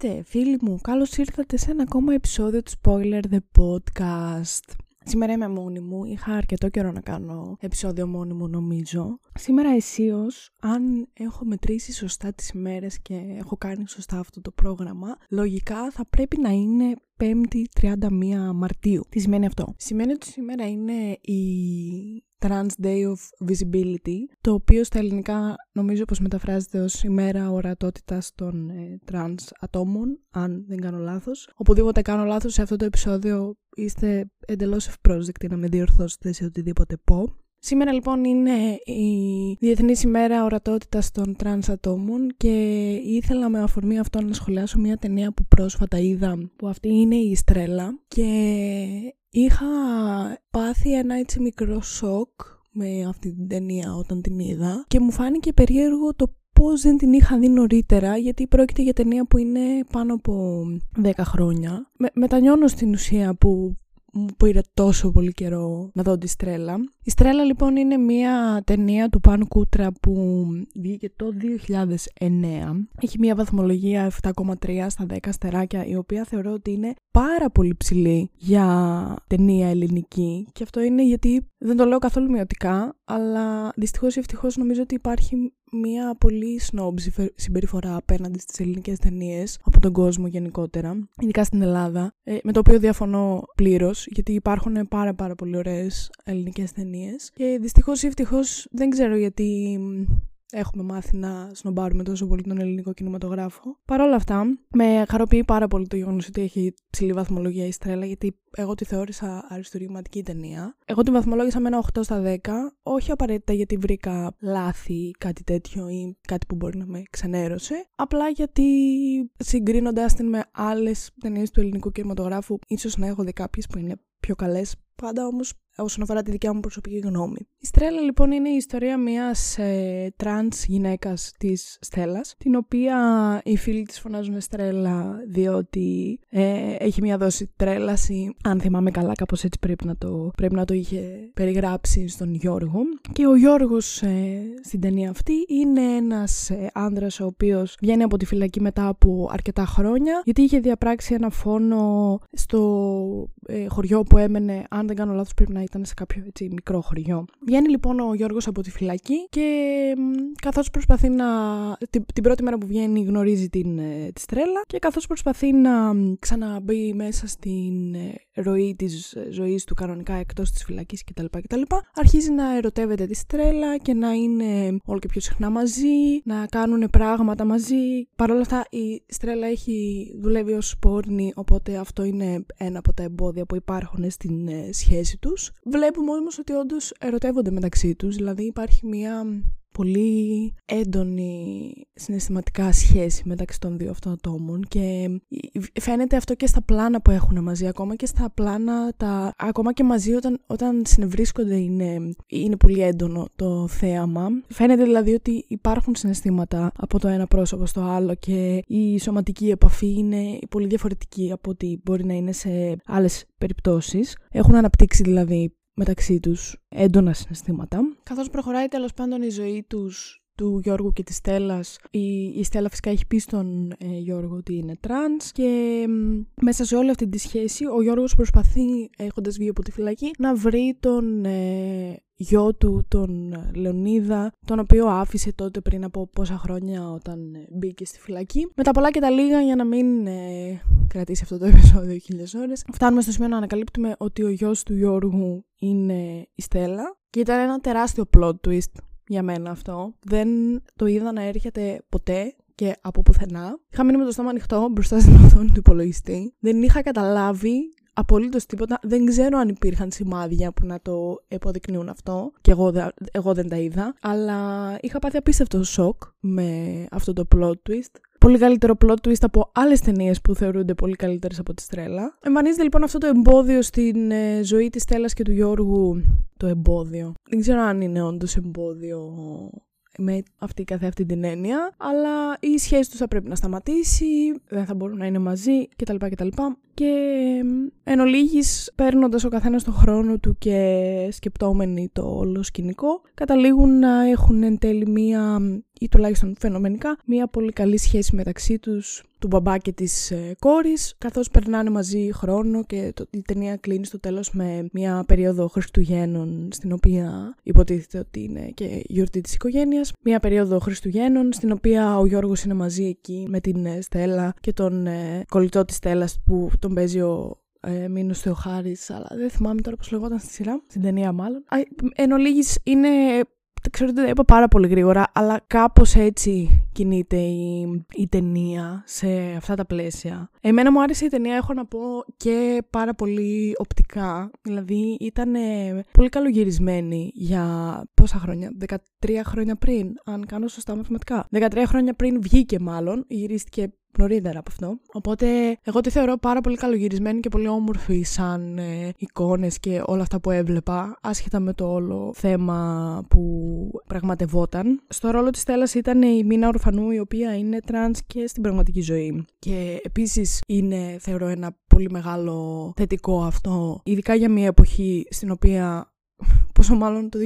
Χαίρετε φίλοι μου, καλώς ήρθατε σε ένα ακόμα επεισόδιο του Spoiler The Podcast. Σήμερα είμαι μόνη μου, είχα αρκετό καιρό να κάνω επεισόδιο μόνη μου νομίζω. Σήμερα αισίως, αν έχω μετρήσει σωστά τις ημέρες και έχω κάνει σωστά αυτό το πρόγραμμα, λογικά θα πρέπει να είναι 5η 31 Μαρτίου. Τι σημαίνει αυτό; Σημαίνει ότι σήμερα είναι η Trans Day of Visibility, το οποίο στα ελληνικά νομίζω πως μεταφράζεται ως ημέρα ορατότητας των ε, trans ατόμων, αν δεν κάνω λάθος. Οπουδήποτε κάνω λάθος σε αυτό το επεισόδιο είστε εντελώς ευπρόσδεκτοι να με διορθώσετε σε οτιδήποτε πω. Σήμερα λοιπόν είναι η Διεθνής ημέρα ορατότητας των τρανς ατόμων και ήθελα με αφορμή αυτό να σχολιάσω μια ταινία που πρόσφατα είδα που αυτή είναι η Στρέλλα και είχα πάθει ένα έτσι μικρό σοκ με αυτή την ταινία όταν την είδα και μου φάνηκε περίεργο το πώς δεν την είχα δει νωρίτερα γιατί πρόκειται για ταινία που είναι πάνω από 10 χρόνια. Με, μετανιώνω στην ουσία που μου πήρε τόσο πολύ καιρό να δω τη Στρέλα. Η Στρέλα λοιπόν είναι μια ταινία του Παν Κούτρα που βγήκε το 2009. Έχει μια βαθμολογία 7,3 στα 10 αστεράκια η οποία θεωρώ ότι είναι πάρα πολύ ψηλή για ταινία ελληνική και αυτό είναι γιατί δεν το λέω καθόλου μειωτικά αλλά δυστυχώς ή ευτυχώς νομίζω ότι υπάρχει μια πολύ snob συμπεριφορά απέναντι στις ελληνικές ταινίες από τον κόσμο γενικότερα, ειδικά στην Ελλάδα, ε, με το οποίο διαφωνώ πλήρως, γιατί υπάρχουν πάρα πάρα πολύ ωραίες ελληνικές ταινίες. και δυστυχώς ή ευτυχώς δεν ξέρω γιατί έχουμε μάθει να σνομπάρουμε τόσο πολύ τον ελληνικό κινηματογράφο. Παρ' όλα αυτά, με χαροποιεί πάρα πολύ το γεγονός ότι έχει ψηλή βαθμολογία η Στρέλα, γιατί εγώ τη θεώρησα αριστουργηματική ταινία. Εγώ την βαθμολόγησα με ένα 8 στα 10, όχι απαραίτητα γιατί βρήκα λάθη, κάτι τέτοιο ή κάτι που μπορεί να με ξενέρωσε, απλά γιατί συγκρίνοντά την με άλλες ταινίες του ελληνικού κινηματογράφου, ίσως να έχω δει κάποιες που είναι πιο καλές. Πάντα όμως όσον αφορά τη δικιά μου προσωπική γνώμη. Η Στρέλλα λοιπόν είναι η ιστορία μιας ε, τρανς γυναίκας της Στέλλας, την οποία οι φίλοι της φωνάζουν Στρέλλα διότι ε, έχει μια δόση τρέλας, αν θυμάμαι καλά κάπως έτσι πρέπει να το, πρέπει να το είχε περιγράψει στον Γιώργο. Και ο Γιώργος ε, στην ταινία αυτή είναι ένας ε, άνδρας ο οποίος βγαίνει από τη φυλακή μετά από αρκετά χρόνια, γιατί είχε διαπράξει ένα φόνο στο ε, χωριό που έμενε, αν δεν κάνω λάθος πρέπει να ήταν σε κάποιο έτσι, μικρό χωριό. Βγαίνει λοιπόν ο Γιώργος από τη φυλακή και καθώς προσπαθεί να... Την, την πρώτη μέρα που βγαίνει γνωρίζει την, ε, τη Στρέλα και καθώς προσπαθεί να ξαναμπεί μέσα στην ε, ροή της ζωής του κανονικά εκτός της φυλακής κτλ. κτλ αρχίζει να ερωτεύεται τη Στρέλα και να είναι όλο και πιο συχνά μαζί, να κάνουν πράγματα μαζί. Παρ' όλα αυτά η Στρέλα έχει δουλεύει ως πόρνη οπότε αυτό είναι ένα από τα εμπόδια που υπάρχουν στην ε, σχέση τους. Βλέπουμε όμως ότι όντως ερωτεύονται μεταξύ τους, δηλαδή υπάρχει μια πολύ έντονη συναισθηματικά σχέση μεταξύ των δύο αυτών ατόμων και φαίνεται αυτό και στα πλάνα που έχουν μαζί, ακόμα και στα πλάνα, τα, ακόμα και μαζί όταν, όταν συνευρίσκονται είναι, είναι πολύ έντονο το θέαμα. Φαίνεται δηλαδή ότι υπάρχουν συναισθήματα από το ένα πρόσωπο στο άλλο και η σωματική επαφή είναι πολύ διαφορετική από ό,τι μπορεί να είναι σε άλλες περιπτώσεις. Έχουν αναπτύξει δηλαδή μεταξύ τους έντονα συναισθήματα. Καθώς προχωράει τέλος πάντων η ζωή τους του Γιώργου και της Στέλλας. Η, η Στέλλα φυσικά έχει πει στον ε, Γιώργο ότι είναι τρανς και μέσα σε όλη αυτή τη σχέση ο Γιώργος προσπαθεί έχοντας βγει από τη φυλακή να βρει τον ε, γιο του, τον Λεωνίδα, τον οποίο άφησε τότε πριν από πόσα χρόνια όταν ε, μπήκε στη φυλακή. Με τα πολλά και τα λίγα για να μην ε, κρατήσει αυτό το επεισόδιο χίλιες ώρες. Φτάνουμε στο σημείο να ανακαλύπτουμε ότι ο γιος του Γιώργου είναι η Στέλλα και ήταν ένα τεράστιο plot twist για μένα αυτό. Δεν το είδα να έρχεται ποτέ και από πουθενά. Είχα μείνει με το στόμα ανοιχτό μπροστά στην οθόνη του υπολογιστή. Δεν είχα καταλάβει απολύτως τίποτα. Δεν ξέρω αν υπήρχαν σημάδια που να το υποδεικνύουν αυτό. Και εγώ, εγώ δεν τα είδα. Αλλά είχα πάθει απίστευτο σοκ με αυτό το plot twist. Πολύ καλύτερο plot twist από άλλες ταινίες που θεωρούνται πολύ καλύτερες από τη Στρέλα. Εμφανίζεται λοιπόν αυτό το εμπόδιο στην ε, ζωή της Στέλλας και του Γιώργου. Το εμπόδιο. Δεν ξέρω αν είναι όντως εμπόδιο με αυτή καθε αυτή την έννοια, αλλά η σχέση τους θα πρέπει να σταματήσει, δεν θα μπορούν να είναι μαζί κτλ. κτλ. Και εν ολίγης παίρνοντας ο καθένας τον χρόνο του και σκεπτόμενοι το όλο σκηνικό καταλήγουν να έχουν εν τέλει μία ή τουλάχιστον φαινομενικά μία πολύ καλή σχέση μεταξύ τους του μπαμπά και της ε, κόρης καθώς περνάνε μαζί χρόνο και το, η ταινία κλείνει στο τέλος με μία περίοδο Χριστουγέννων στην οποία υποτίθεται ότι είναι και γιορτή της οικογένειας μία περίοδο Χριστουγέννων στην οποία ο Γιώργος είναι μαζί εκεί με την ε, Στέλλα και τον ε, κολλητό της Στέλλας που τον παίζει ο ε, Μίνο Θεοχάρης, αλλά δεν θυμάμαι τώρα πώς λεγόταν στη σειρά. Στην ταινία, μάλλον. Εν ολίγης είναι ξέρω ότι τα είπα πάρα πολύ γρήγορα, αλλά κάπως έτσι κινείται η, η ταινία σε αυτά τα πλαίσια. Εμένα μου άρεσε η ταινία, έχω να πω, και πάρα πολύ οπτικά. Δηλαδή ήταν πολύ καλογυρισμένη για πόσα χρόνια, 13 χρόνια πριν, αν κάνω σωστά μαθηματικά. 13 χρόνια πριν βγήκε μάλλον, γυρίστηκε νωρίτερα από αυτό. Οπότε, εγώ τη θεωρώ πάρα πολύ καλογυρισμένη και πολύ όμορφη σαν ε, εικόνες και όλα αυτά που έβλεπα, άσχετα με το όλο θέμα που πραγματευόταν. Στο ρόλο της Στέλλας ήταν η Μίνα Ορφανού, η οποία είναι τρανς και στην πραγματική ζωή. Και επίσης είναι, θεωρώ, ένα πολύ μεγάλο θετικό αυτό, ειδικά για μια εποχή στην οποία πόσο μάλλον το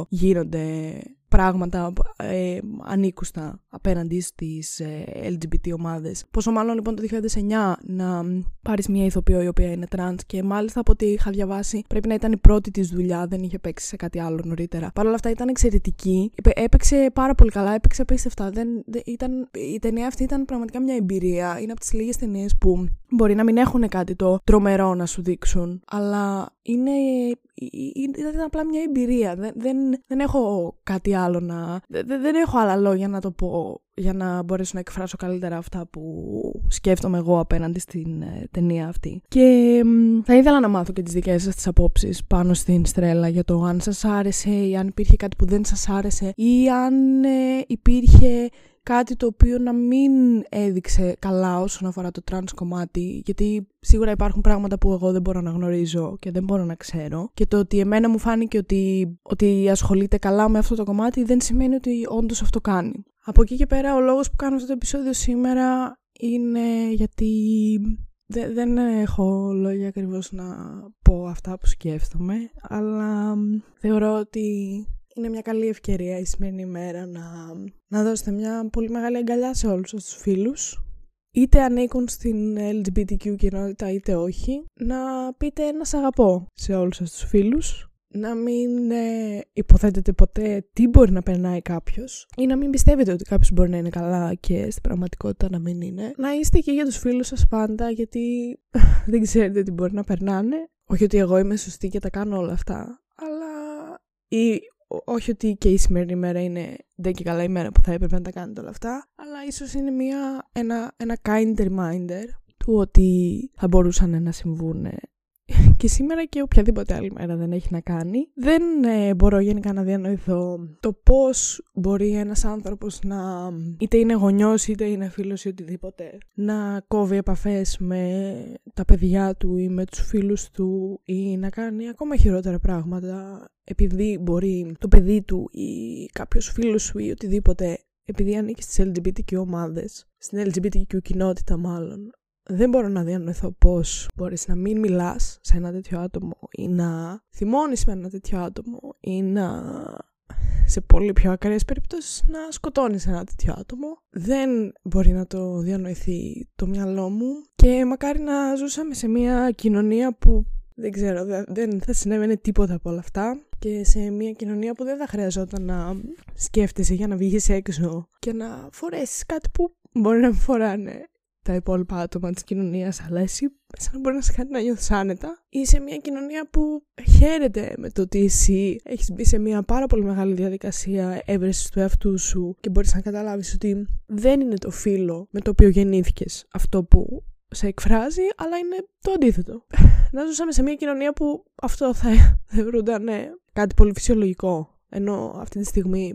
2022 γίνονται πράγματα ε, ανήκουστα απέναντι στις ε, LGBT ομάδες. Πόσο μάλλον λοιπόν το 2009 να πάρεις μια ηθοποιό η οποία είναι τρανς και μάλιστα από ό,τι είχα διαβάσει πρέπει να ήταν η πρώτη της δουλειά, δεν είχε παίξει σε κάτι άλλο νωρίτερα. Παρ' όλα αυτά ήταν εξαιρετική, έπαιξε πάρα πολύ καλά, έπαιξε απίστευτα. Δεν, ήταν, η ταινία αυτή ήταν πραγματικά μια εμπειρία. Είναι από τις λίγες ταινίες που μπορεί να μην έχουν κάτι το τρομερό να σου δείξουν, αλλά είναι ήταν απλά μια εμπειρία. Δεν, δεν, δεν έχω κάτι άλλο να. Δεν, δεν έχω άλλα λόγια να το πω για να μπορέσω να εκφράσω καλύτερα αυτά που σκέφτομαι εγώ απέναντι στην ε, ταινία αυτή. Και θα ήθελα να μάθω και τις δικές σας τις απόψεις πάνω στην Στρέλα για το αν σας άρεσε ή αν υπήρχε κάτι που δεν σας άρεσε ή αν ε, υπήρχε κάτι το οποίο να μην έδειξε καλά όσον αφορά το trans κομμάτι, γιατί σίγουρα υπάρχουν πράγματα που εγώ δεν μπορώ να γνωρίζω και δεν μπορώ να ξέρω. Και το ότι εμένα μου φάνηκε ότι, ότι ασχολείται καλά με αυτό το κομμάτι δεν σημαίνει ότι όντως αυτό κάνει. Από εκεί και πέρα ο λόγος που κάνω αυτό το επεισόδιο σήμερα είναι γιατί δεν, δεν έχω λόγια ακριβώς να πω αυτά που σκέφτομαι, αλλά θεωρώ ότι είναι μια καλή ευκαιρία η σημερινή ημέρα να, να δώσετε μια πολύ μεγάλη αγκαλιά σε όλους τους φίλους είτε ανήκουν στην LGBTQ κοινότητα είτε όχι, να πείτε ένα αγαπώ σε όλους σας τους φίλους, να μην ε, υποθέτετε ποτέ τι μπορεί να περνάει κάποιος ή να μην πιστεύετε ότι κάποιος μπορεί να είναι καλά και στην πραγματικότητα να μην είναι. Να είστε εκεί για τους φίλους σας πάντα γιατί δεν ξέρετε τι μπορεί να περνάνε. Όχι ότι εγώ είμαι σωστή και τα κάνω όλα αυτά, αλλά ή όχι ότι και η σημερινή μέρα είναι δεν και καλά η μέρα που θα έπρεπε να τα κάνετε όλα αυτά, αλλά ίσως είναι μια, ένα, ένα kind reminder του ότι θα μπορούσαν να συμβούν και σήμερα και οποιαδήποτε άλλη μέρα δεν έχει να κάνει. Δεν ε, μπορώ γενικά να διανοηθώ το πώς μπορεί ένας άνθρωπος να είτε είναι γονιός είτε είναι φίλος ή οτιδήποτε να κόβει επαφές με τα παιδιά του ή με τους φίλους του ή να κάνει ακόμα χειρότερα πράγματα επειδή μπορεί το παιδί του ή κάποιος φίλος σου ή οτιδήποτε επειδή ανήκει στις LGBTQ ομάδες, στην LGBTQ κοινότητα μάλλον, δεν μπορώ να διανοηθώ πώς μπορείς να μην μιλάς σε ένα τέτοιο άτομο ή να θυμώνεις με ένα τέτοιο άτομο ή να σε πολύ πιο ακραίες περιπτώσεις να σκοτώνεις ένα τέτοιο άτομο. Δεν μπορεί να το διανοηθεί το μυαλό μου και μακάρι να ζούσαμε σε μια κοινωνία που δεν ξέρω, δεν θα συνέβαινε τίποτα από όλα αυτά και σε μια κοινωνία που δεν θα χρειαζόταν να σκέφτεσαι για να βγεις έξω και να φορέσεις κάτι που μπορεί να φοράνε τα υπόλοιπα άτομα της κοινωνίας, αλλά εσύ σαν να μπορεί να σε κάνει να νιώθεις άνετα. Ή σε μια κοινωνία που χαίρεται με το ότι εσύ έχεις μπει σε μια πάρα πολύ μεγάλη διαδικασία έβρεση του εαυτού σου και μπορείς να καταλάβεις ότι δεν είναι το φίλο με το οποίο γεννήθηκες αυτό που σε εκφράζει, αλλά είναι το αντίθετο. να ζούσαμε σε μια κοινωνία που αυτό θα θεωρούνταν κάτι πολύ φυσιολογικό. Ενώ αυτή τη στιγμή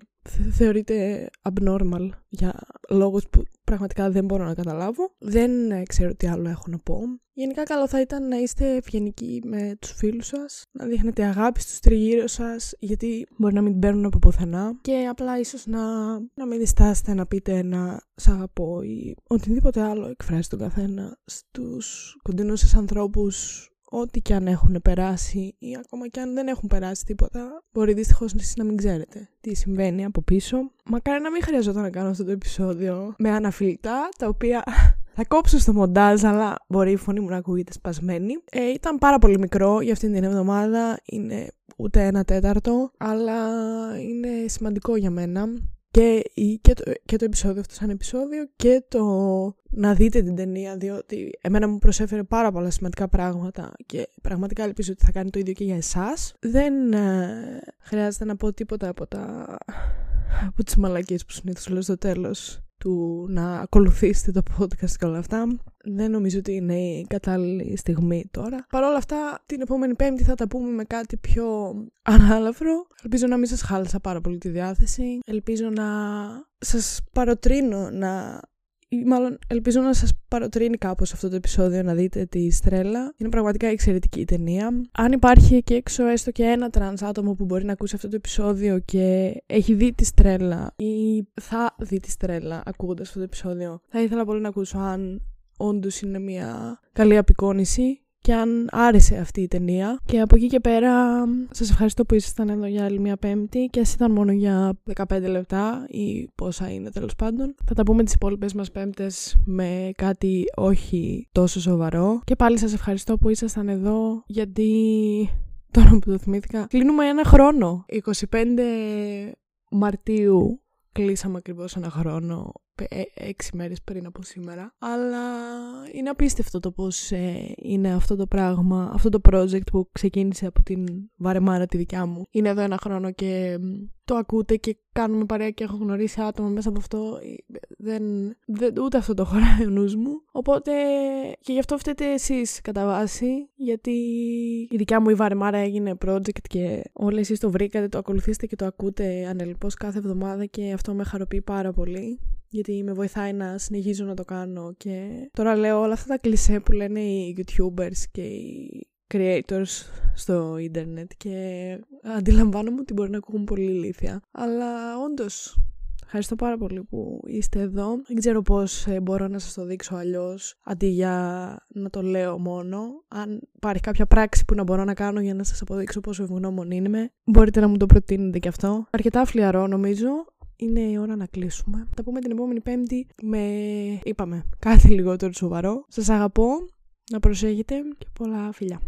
θεωρείται abnormal για λόγους που πραγματικά δεν μπορώ να καταλάβω. Δεν ε, ξέρω τι άλλο έχω να πω. Γενικά καλό θα ήταν να είστε ευγενικοί με τους φίλους σας, να δείχνετε αγάπη στους τριγύρω σας, γιατί μπορεί να μην παίρνουν από πουθενά και απλά ίσως να, να μην διστάσετε να πείτε ένα σ' αγαπώ ή οτιδήποτε άλλο εκφράσει τον καθένα στους κοντινούς σας ανθρώπους ό,τι και αν έχουν περάσει ή ακόμα και αν δεν έχουν περάσει τίποτα, μπορεί δυστυχώς εσείς να μην ξέρετε τι συμβαίνει από πίσω. Μακάρι να μην χρειαζόταν να κάνω αυτό το επεισόδιο με αναφιλητά, τα οποία θα κόψω στο μοντάζ, αλλά μπορεί η φωνή μου να ακούγεται σπασμένη. Ε, ήταν πάρα πολύ μικρό για αυτήν την εβδομάδα, είναι ούτε ένα τέταρτο, αλλά είναι σημαντικό για μένα και, και, το, και το επεισόδιο αυτό σαν επεισόδιο και το να δείτε την ταινία διότι εμένα μου προσέφερε πάρα πολλά σημαντικά πράγματα και πραγματικά ελπίζω ότι θα κάνει το ίδιο και για εσάς. Δεν ε, χρειάζεται να πω τίποτα από, τα, από τις μαλακίες που συνήθως λέω στο τέλος του να ακολουθήσετε το podcast και όλα αυτά. Δεν νομίζω ότι είναι η κατάλληλη στιγμή τώρα. Παρ' όλα αυτά, την επόμενη Πέμπτη θα τα πούμε με κάτι πιο ανάλαφρο. Ελπίζω να μην σας χάλασα πάρα πολύ τη διάθεση. Ελπίζω να σας παροτρύνω να μάλλον ελπίζω να σας παροτρύνει κάπως αυτό το επεισόδιο να δείτε τη Στρέλλα. Είναι πραγματικά εξαιρετική η ταινία. Αν υπάρχει και έξω έστω και ένα τρανς άτομο που μπορεί να ακούσει αυτό το επεισόδιο και έχει δει τη Στρέλλα ή θα δει τη Στρέλλα ακούγοντας αυτό το επεισόδιο, θα ήθελα πολύ να ακούσω αν όντως είναι μια καλή απεικόνηση και αν άρεσε αυτή η ταινία. Και από εκεί και πέρα σας ευχαριστώ που ήσασταν εδώ για άλλη μια Πέμπτη και ας ήταν μόνο για 15 λεπτά ή πόσα είναι τέλος πάντων. Θα τα πούμε τις υπόλοιπες μας Πέμπτες με κάτι όχι τόσο σοβαρό. Και πάλι σας ευχαριστώ που ήσασταν εδώ γιατί τώρα που το θυμήθηκα κλείνουμε ένα χρόνο. 25 Μαρτίου κλείσαμε ακριβώς ένα χρόνο ε, έξι μέρες πριν από σήμερα αλλά είναι απίστευτο το πως ε, είναι αυτό το πράγμα αυτό το project που ξεκίνησε από την βαρεμάρα τη δικιά μου. Είναι εδώ ένα χρόνο και το ακούτε και κάνουμε παρέα και έχω γνωρίσει άτομα μέσα από αυτό. Δεν, δεν, ούτε αυτό το χωράει ο νους μου. Οπότε και γι' αυτό φταίτε εσείς κατά βάση γιατί η δικιά μου η βαρεμάρα έγινε project και όλοι εσείς το βρήκατε, το ακολουθήσετε και το ακούτε ανελειπώς κάθε εβδομάδα και αυτό με χαροποιεί πάρα πολύ γιατί με βοηθάει να συνεχίζω να το κάνω και τώρα λέω όλα αυτά τα κλισέ που λένε οι youtubers και οι creators στο ίντερνετ και αντιλαμβάνομαι ότι μπορεί να ακούγουν πολύ ηλίθια αλλά όντως Ευχαριστώ πάρα πολύ που είστε εδώ. Δεν ξέρω πώς ε, μπορώ να σας το δείξω αλλιώς, αντί για να το λέω μόνο. Αν υπάρχει κάποια πράξη που να μπορώ να κάνω για να σας αποδείξω πόσο ευγνώμων είμαι, μπορείτε να μου το προτείνετε κι αυτό. Αρκετά φλιαρό νομίζω, είναι η ώρα να κλείσουμε. Θα πούμε την επόμενη Πέμπτη με, είπαμε, κάτι λιγότερο σοβαρό. Σας αγαπώ, να προσέχετε και πολλά φιλιά.